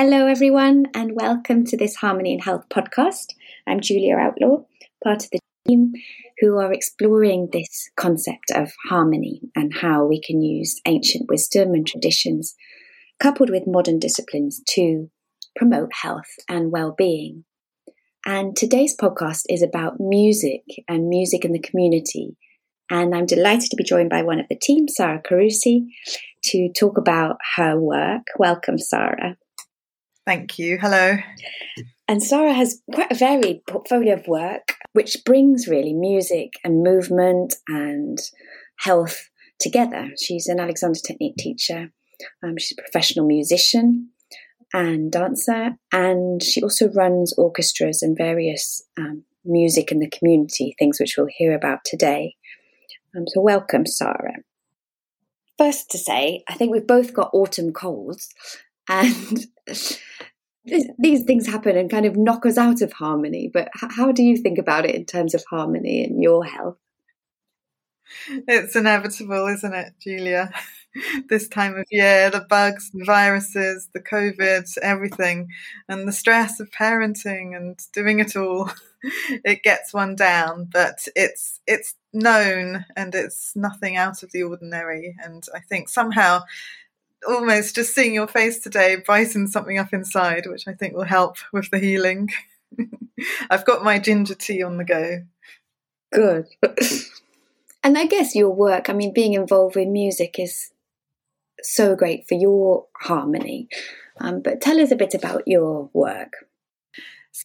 Hello, everyone, and welcome to this Harmony and Health podcast. I'm Julia Outlaw, part of the team who are exploring this concept of harmony and how we can use ancient wisdom and traditions coupled with modern disciplines to promote health and well being. And today's podcast is about music and music in the community. And I'm delighted to be joined by one of the team, Sarah Carusi, to talk about her work. Welcome, Sarah. Thank you. Hello. And Sarah has quite a varied portfolio of work, which brings really music and movement and health together. She's an Alexander Technique teacher. Um, she's a professional musician and dancer, and she also runs orchestras and various um, music in the community, things which we'll hear about today. Um, so, welcome, Sarah. First, to say, I think we've both got autumn colds, and these things happen and kind of knock us out of harmony. But how do you think about it in terms of harmony and your health? It's inevitable, isn't it, Julia? this time of year, the bugs, the viruses, the COVID, everything, and the stress of parenting and doing it all. It gets one down, but it's it's known and it's nothing out of the ordinary. And I think somehow almost just seeing your face today brightens something up inside, which I think will help with the healing. I've got my ginger tea on the go. Good. and I guess your work, I mean, being involved with music is so great for your harmony. Um, but tell us a bit about your work.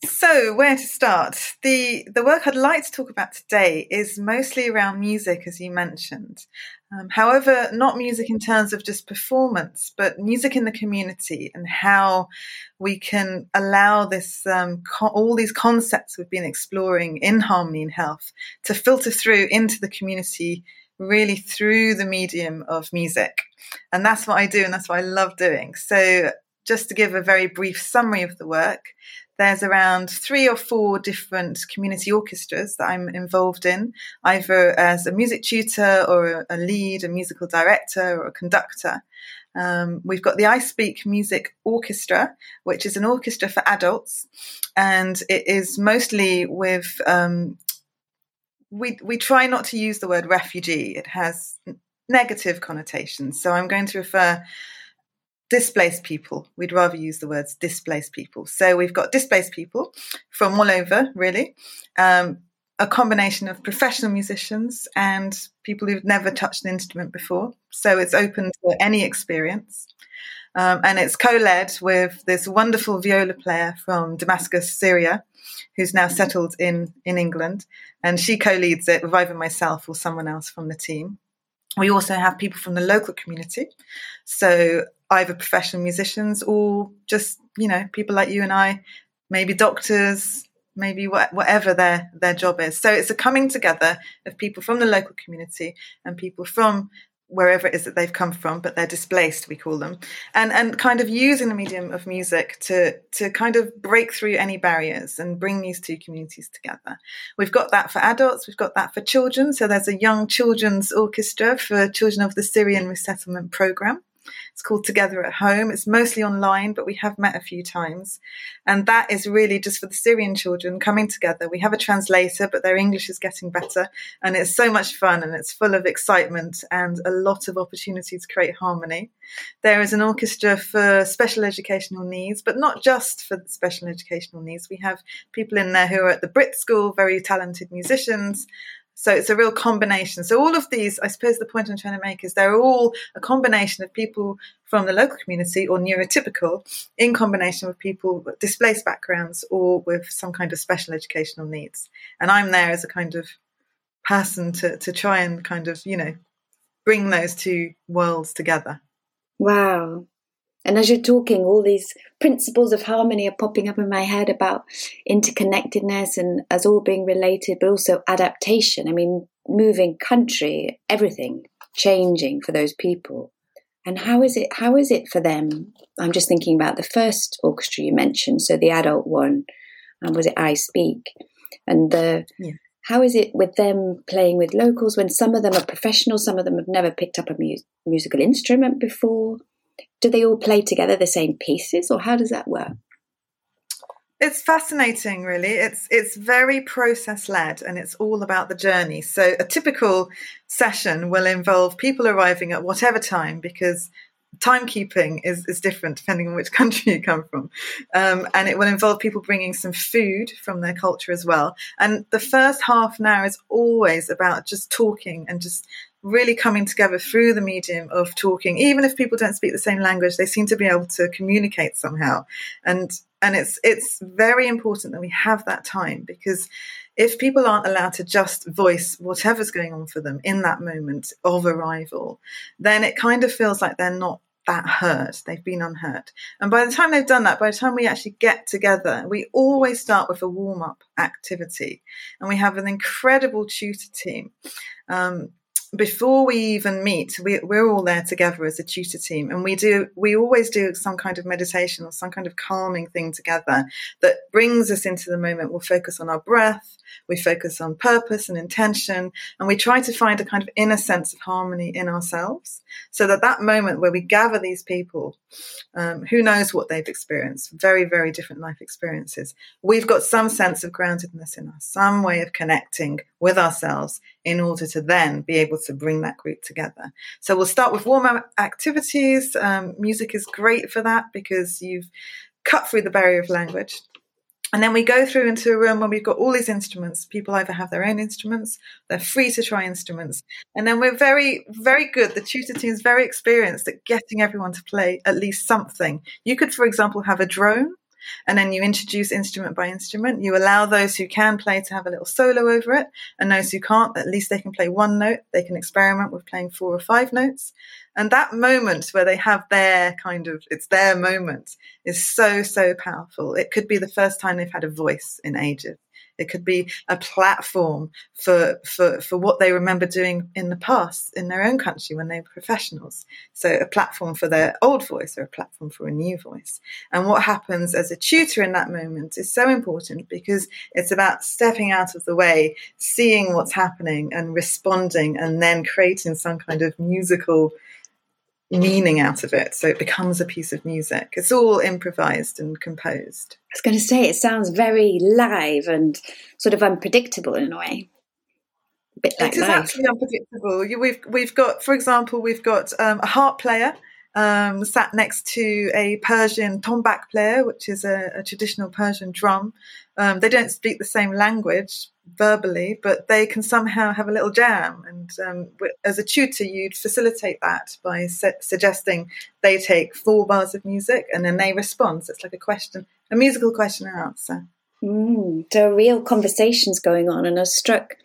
So, where to start? The the work I'd like to talk about today is mostly around music, as you mentioned. Um, however, not music in terms of just performance, but music in the community and how we can allow this um, co- all these concepts we've been exploring in harmony and health to filter through into the community, really through the medium of music. And that's what I do, and that's what I love doing. So, just to give a very brief summary of the work, there's around three or four different community orchestras that I'm involved in, either as a music tutor or a lead, a musical director or a conductor. Um, we've got the I Speak Music Orchestra, which is an orchestra for adults, and it is mostly with. Um, we we try not to use the word refugee; it has negative connotations. So I'm going to refer displaced people. We'd rather use the words displaced people. So we've got displaced people from all over, really. Um, a combination of professional musicians and people who've never touched an instrument before. So it's open to any experience. Um, and it's co led with this wonderful viola player from Damascus, Syria, who's now settled in, in England. And she co leads it with either myself or someone else from the team. We also have people from the local community. So either professional musicians or just, you know, people like you and I, maybe doctors, maybe whatever their, their job is. So it's a coming together of people from the local community and people from wherever it is that they've come from, but they're displaced, we call them, and and kind of using the medium of music to to kind of break through any barriers and bring these two communities together. We've got that for adults, we've got that for children. So there's a young children's orchestra for children of the Syrian resettlement program. It's called Together at Home. It's mostly online, but we have met a few times. And that is really just for the Syrian children coming together. We have a translator, but their English is getting better. And it's so much fun and it's full of excitement and a lot of opportunity to create harmony. There is an orchestra for special educational needs, but not just for special educational needs. We have people in there who are at the Brit School, very talented musicians. So it's a real combination. So all of these, I suppose the point I'm trying to make is they're all a combination of people from the local community or neurotypical in combination with people with displaced backgrounds or with some kind of special educational needs. And I'm there as a kind of person to, to try and kind of, you know, bring those two worlds together. Wow. And as you're talking, all these principles of harmony are popping up in my head about interconnectedness and as all being related, but also adaptation. I mean, moving country, everything changing for those people. And how is it? How is it for them? I'm just thinking about the first orchestra you mentioned, so the adult one, and was it I Speak, and the. Yeah. How is it with them playing with locals when some of them are professionals, some of them have never picked up a mu- musical instrument before? Do they all play together the same pieces, or how does that work? It's fascinating, really. It's it's very process led, and it's all about the journey. So a typical session will involve people arriving at whatever time because timekeeping is, is different depending on which country you come from. Um, and it will involve people bringing some food from their culture as well. And the first half an hour is always about just talking and just really coming together through the medium of talking. Even if people don't speak the same language, they seem to be able to communicate somehow. And and it's it's very important that we have that time because if people aren't allowed to just voice whatever's going on for them in that moment of arrival, then it kind of feels like they're not that hurt. They've been unhurt. And by the time they've done that, by the time we actually get together, we always start with a warm up activity. And we have an incredible tutor team. Um, before we even meet, we, we're all there together as a tutor team, and we do we always do some kind of meditation or some kind of calming thing together that brings us into the moment. We'll focus on our breath, we focus on purpose and intention, and we try to find a kind of inner sense of harmony in ourselves so that that moment where we gather these people, um, who knows what they've experienced, very, very different life experiences, we've got some sense of groundedness in us, some way of connecting with ourselves in order to then be able to bring that group together. So we'll start with warm up activities. Um, music is great for that because you've cut through the barrier of language and then we go through into a room where we've got all these instruments. People either have their own instruments, they're free to try instruments. And then we're very, very good. The tutor team is very experienced at getting everyone to play at least something. You could, for example, have a drone and then you introduce instrument by instrument. You allow those who can play to have a little solo over it, and those who can't, at least they can play one note. They can experiment with playing four or five notes. And that moment where they have their kind of, it's their moment is so, so powerful. It could be the first time they've had a voice in ages. It could be a platform for, for, for what they remember doing in the past in their own country when they were professionals. So a platform for their old voice or a platform for a new voice. And what happens as a tutor in that moment is so important because it's about stepping out of the way, seeing what's happening and responding and then creating some kind of musical meaning out of it. So it becomes a piece of music. It's all improvised and composed. I was going to say, it sounds very live and sort of unpredictable in a way. A bit like it is actually unpredictable. We've we've got, for example, we've got um, a harp player um, sat next to a Persian tombak player, which is a, a traditional Persian drum. Um, they don't speak the same language verbally, but they can somehow have a little jam. And um, as a tutor, you'd facilitate that by su- suggesting they take four bars of music and then they respond. So it's like a question, a musical question and answer. Mm, there are real conversations going on, and I was struck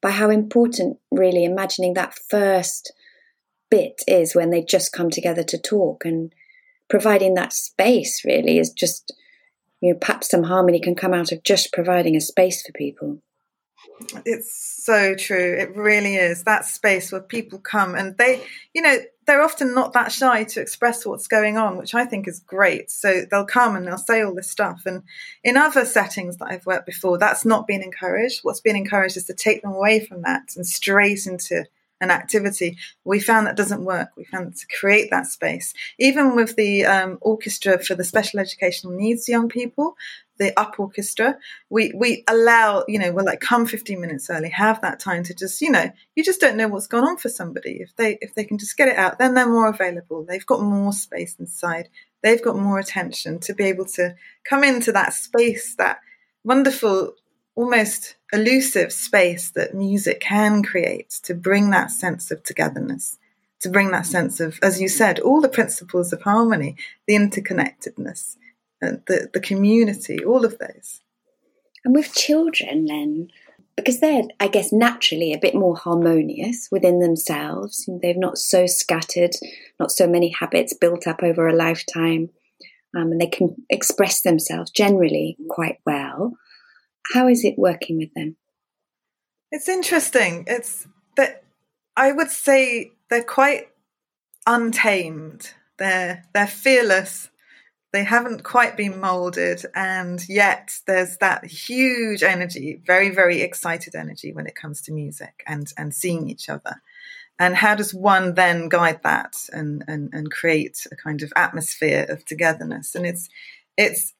by how important, really, imagining that first bit is when they just come together to talk and providing that space really is just you know perhaps some harmony can come out of just providing a space for people. It's so true. It really is. That space where people come and they you know they're often not that shy to express what's going on which i think is great. So they'll come and they'll say all this stuff. And in other settings that i've worked before that's not been encouraged. What's been encouraged is to take them away from that and straight into an activity, we found that doesn't work. We found to create that space, even with the um, orchestra for the special educational needs young people, the up orchestra, we we allow you know we're like come 15 minutes early, have that time to just you know you just don't know what's gone on for somebody. If they if they can just get it out, then they're more available. They've got more space inside. They've got more attention to be able to come into that space, that wonderful almost elusive space that music can create to bring that sense of togetherness, to bring that sense of, as you said, all the principles of harmony, the interconnectedness, uh, the, the community, all of those. And with children, then, because they're, I guess, naturally a bit more harmonious within themselves, they've not so scattered, not so many habits built up over a lifetime, um, and they can express themselves generally quite well. How is it working with them? It's interesting. It's that I would say they're quite untamed. They're they're fearless. They haven't quite been molded, and yet there's that huge energy, very very excited energy when it comes to music and and seeing each other. and how does one then guide that and, and, and create a kind of atmosphere of togetherness? And it's, it's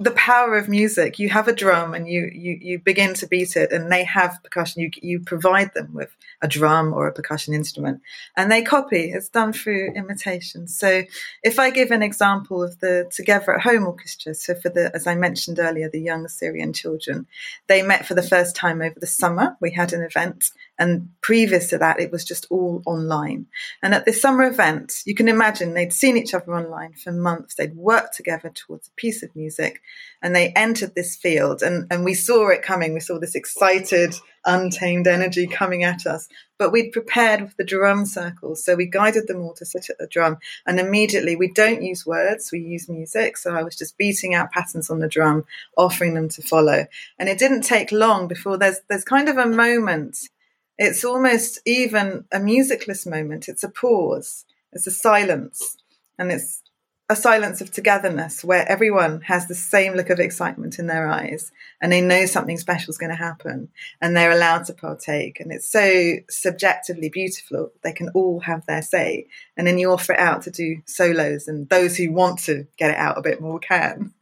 the power of music. You have a drum and you, you, you begin to beat it and they have percussion. You, you provide them with a drum or a percussion instrument and they copy. It's done through imitation. So if I give an example of the Together at Home Orchestra, so for the, as I mentioned earlier, the young Syrian children, they met for the first time over the summer. We had an event and previous to that, it was just all online. And at this summer event, you can imagine they'd seen each other online for months. They'd worked together towards a piece of music and they entered this field and, and we saw it coming. We saw this excited, untamed energy coming at us. But we'd prepared with the drum circles. So we guided them all to sit at the drum. And immediately we don't use words, we use music. So I was just beating out patterns on the drum, offering them to follow. And it didn't take long before there's there's kind of a moment. It's almost even a musicless moment. It's a pause. It's a silence. And it's a silence of togetherness where everyone has the same look of excitement in their eyes and they know something special is going to happen and they're allowed to partake. And it's so subjectively beautiful. They can all have their say. And then you offer it out to do solos, and those who want to get it out a bit more can.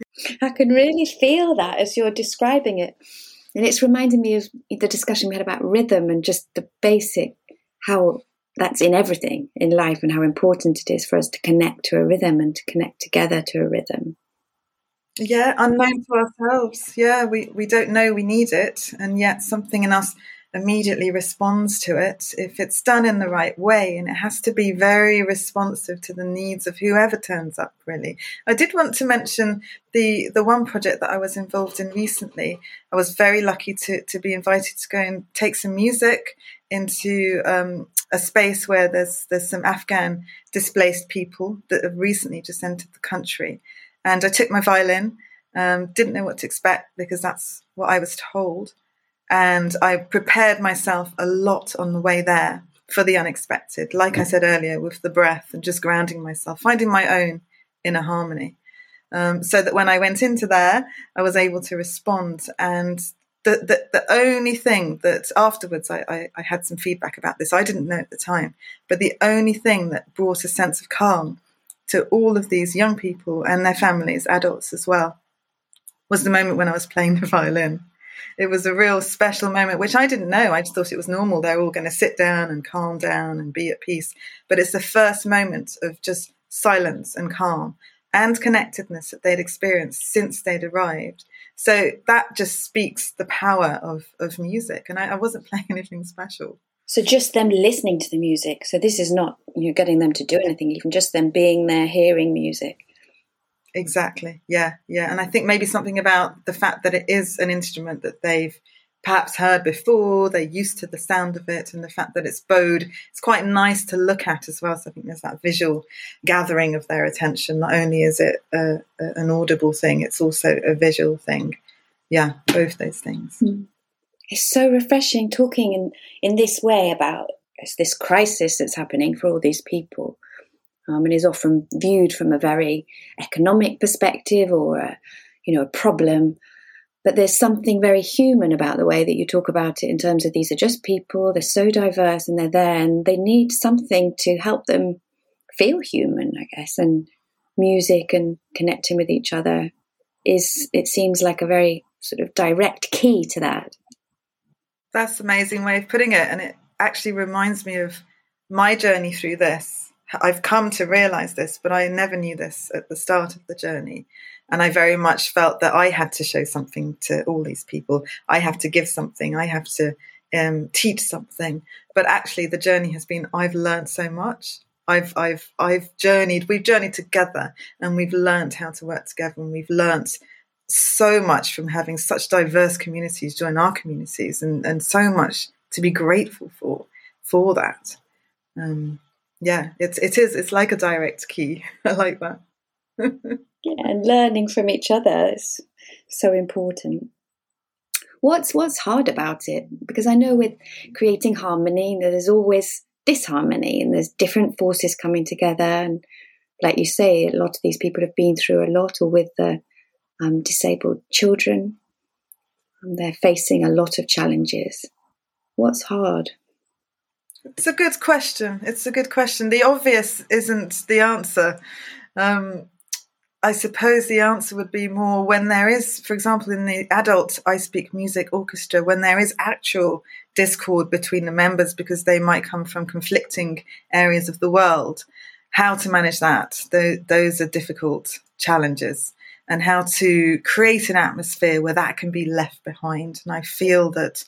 I can really feel that as you're describing it. And it's reminding me of the discussion we had about rhythm and just the basic how that's in everything in life and how important it is for us to connect to a rhythm and to connect together to a rhythm. Yeah, unknown to ourselves. Yeah, we, we don't know we need it, and yet something in us immediately responds to it if it's done in the right way. And it has to be very responsive to the needs of whoever turns up, really. I did want to mention the, the one project that I was involved in recently. I was very lucky to, to be invited to go and take some music into um, a space where there's there's some Afghan displaced people that have recently just entered the country, and I took my violin. Um, didn't know what to expect because that's what I was told, and I prepared myself a lot on the way there for the unexpected. Like I said earlier, with the breath and just grounding myself, finding my own inner harmony. Um, so that when I went into there, I was able to respond. And the, the, the only thing that afterwards I, I, I, had some feedback about this, I didn't know at the time, but the only thing that brought a sense of calm to all of these young people and their families, adults as well, was the moment when I was playing the violin. It was a real special moment, which I didn't know. I just thought it was normal. They're all going to sit down and calm down and be at peace. But it's the first moment of just silence and calm and connectedness that they'd experienced since they'd arrived. So that just speaks the power of, of music. And I, I wasn't playing anything special. So just them listening to the music. So this is not you know, getting them to do anything, even just them being there, hearing music. Exactly. Yeah, yeah. And I think maybe something about the fact that it is an instrument that they've perhaps heard before. They're used to the sound of it and the fact that it's bowed. It's quite nice to look at as well. So I think there's that visual gathering of their attention. Not only is it a, a, an audible thing, it's also a visual thing. Yeah, both those things. Hmm. It's so refreshing talking in, in this way about this crisis that's happening for all these people. Um, and is often viewed from a very economic perspective or a, you know a problem but there's something very human about the way that you talk about it in terms of these are just people, they're so diverse and they're there and they need something to help them feel human, I guess. And music and connecting with each other is, it seems like a very sort of direct key to that. That's an amazing way of putting it. And it actually reminds me of my journey through this. I've come to realize this, but I never knew this at the start of the journey. And I very much felt that I had to show something to all these people. I have to give something. I have to um, teach something. But actually, the journey has been I've learned so much. I've I've I've journeyed. We've journeyed together, and we've learned how to work together, and we've learned so much from having such diverse communities join our communities, and and so much to be grateful for for that. Um, yeah, it's it is. It's like a direct key. I like that. yeah, and learning from each other is so important. What's what's hard about it? Because I know with creating harmony, there's always disharmony, and there's different forces coming together. And like you say, a lot of these people have been through a lot, or with the um, disabled children, and they're facing a lot of challenges. What's hard? It's a good question. It's a good question. The obvious isn't the answer. Um, I suppose the answer would be more when there is, for example, in the adult I Speak Music Orchestra, when there is actual discord between the members because they might come from conflicting areas of the world. How to manage that? Those are difficult challenges. And how to create an atmosphere where that can be left behind. And I feel that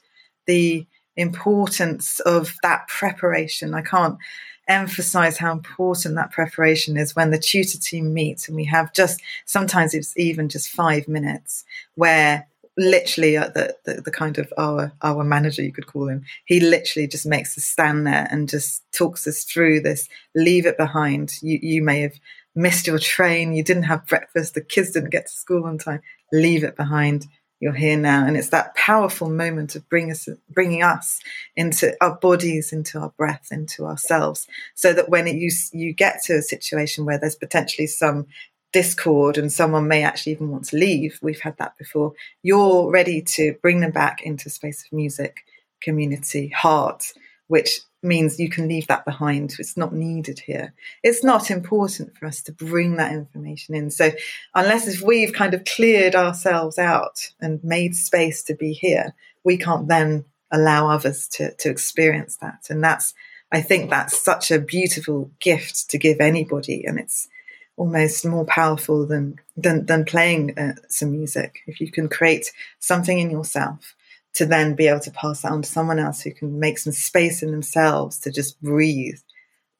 the importance of that preparation, I can't emphasize how important that preparation is when the tutor team meets and we have just sometimes it's even just five minutes where literally uh, the, the, the kind of our our manager you could call him he literally just makes us stand there and just talks us through this. Leave it behind. You you may have missed your train. You didn't have breakfast. The kids didn't get to school on time. Leave it behind you're here now. And it's that powerful moment of bring us, bringing us into our bodies into our breath into ourselves so that when it, you you get to a situation where there's potentially some discord and someone may actually even want to leave we've had that before you're ready to bring them back into a space of music community heart which means you can leave that behind. It's not needed here. It's not important for us to bring that information in. So, unless if we've kind of cleared ourselves out and made space to be here, we can't then allow others to, to experience that. And that's, I think that's such a beautiful gift to give anybody. And it's almost more powerful than, than, than playing uh, some music. If you can create something in yourself to then be able to pass that on to someone else who can make some space in themselves to just breathe,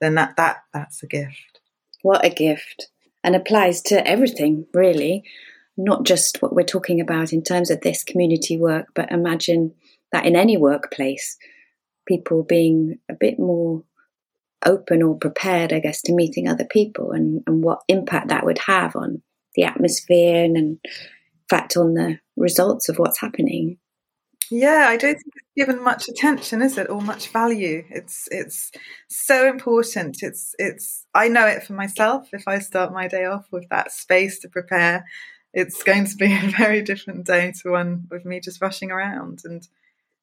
then that that that's a gift. What a gift. And applies to everything, really. Not just what we're talking about in terms of this community work, but imagine that in any workplace, people being a bit more open or prepared, I guess, to meeting other people and, and what impact that would have on the atmosphere and, in fact, on the results of what's happening. Yeah, I don't think it's given much attention, is it, or much value? It's it's so important. It's it's I know it for myself. If I start my day off with that space to prepare, it's going to be a very different day to one with me just rushing around. And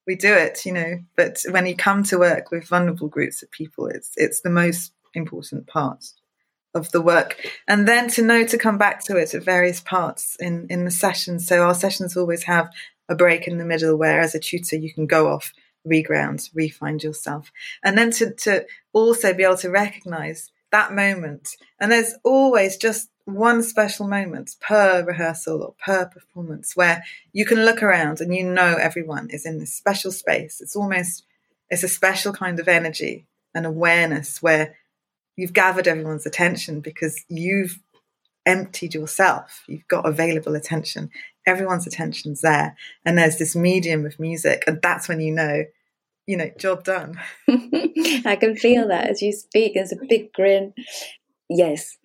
we do it, you know. But when you come to work with vulnerable groups of people, it's it's the most important part of the work. And then to know to come back to it at various parts in in the session. So our sessions always have a break in the middle where as a tutor you can go off reground re-find yourself. And then to, to also be able to recognize that moment. And there's always just one special moment per rehearsal or per performance where you can look around and you know everyone is in this special space. It's almost it's a special kind of energy and awareness where you've gathered everyone's attention because you've emptied yourself. You've got available attention. Everyone's attention's there. And there's this medium of music and that's when you know you know job done. I can feel that as you speak. There's a big grin. Yes.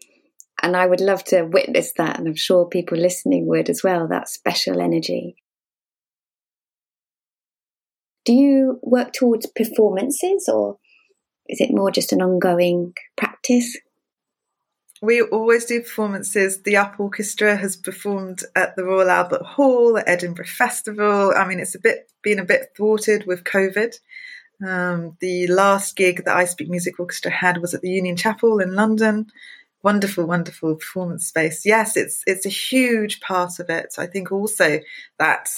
And i would love to witness that and i'm sure people listening would as well that special energy. Do you work towards performances or is it more just an ongoing practice we always do performances. The Up Orchestra has performed at the Royal Albert Hall, at Edinburgh Festival. I mean, it's a bit been a bit thwarted with COVID. Um, the last gig that I Speak Music Orchestra had was at the Union Chapel in London. Wonderful, wonderful performance space. Yes, it's it's a huge part of it. I think also that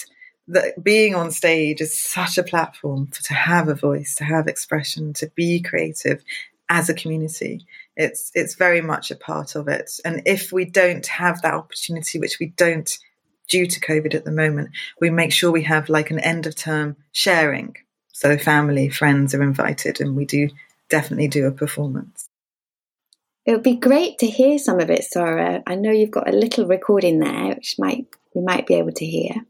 that being on stage is such a platform for, to have a voice, to have expression, to be creative as a community. It's it's very much a part of it. And if we don't have that opportunity, which we don't due to COVID at the moment, we make sure we have like an end of term sharing. So family, friends are invited, and we do definitely do a performance. It would be great to hear some of it, Sarah. I know you've got a little recording there, which might we might be able to hear.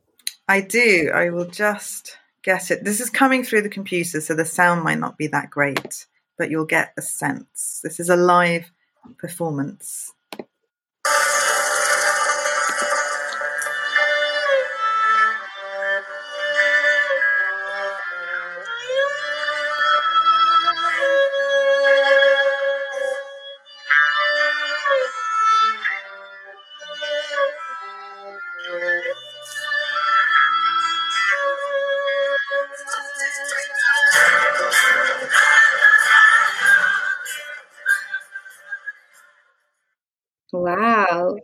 I do. I will just get it. This is coming through the computer, so the sound might not be that great but you'll get a sense. This is a live performance. Wow.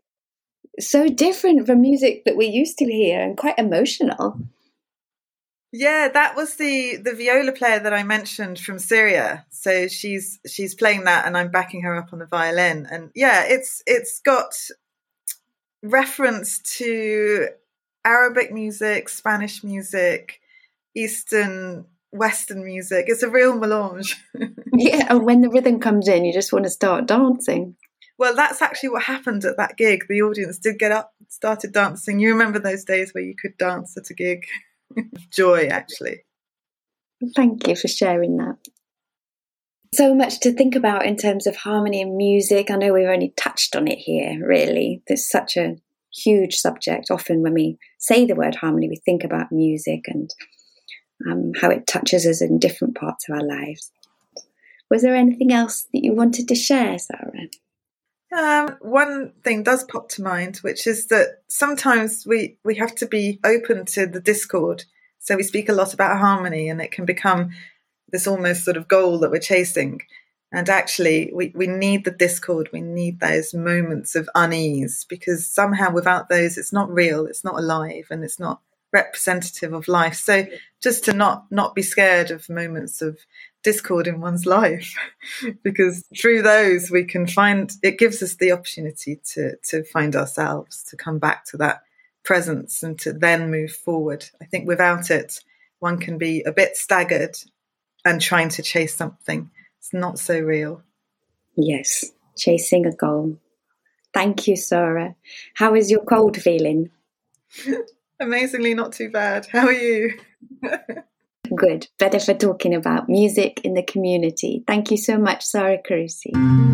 So different from music that we used to hear and quite emotional. Yeah, that was the the viola player that I mentioned from Syria. So she's she's playing that and I'm backing her up on the violin. And yeah, it's it's got reference to Arabic music, Spanish music, Eastern Western music. It's a real melange. yeah, and when the rhythm comes in, you just want to start dancing. Well, that's actually what happened at that gig. The audience did get up, started dancing. You remember those days where you could dance at a gig? Joy, actually. Thank you for sharing that. So much to think about in terms of harmony and music. I know we've only touched on it here, really. There's such a huge subject. Often, when we say the word harmony, we think about music and um, how it touches us in different parts of our lives. Was there anything else that you wanted to share, Sarah? Um, one thing does pop to mind, which is that sometimes we, we have to be open to the discord. So we speak a lot about harmony, and it can become this almost sort of goal that we're chasing. And actually, we, we need the discord, we need those moments of unease because somehow without those, it's not real, it's not alive, and it's not representative of life. So just to not not be scared of moments of discord in one's life, because through those we can find it gives us the opportunity to to find ourselves, to come back to that presence, and to then move forward. I think without it, one can be a bit staggered and trying to chase something. It's not so real. Yes, chasing a goal. Thank you, Sarah. How is your cold feeling? Amazingly, not too bad. How are you? Good. Better for talking about music in the community. Thank you so much, Sarah Carusi.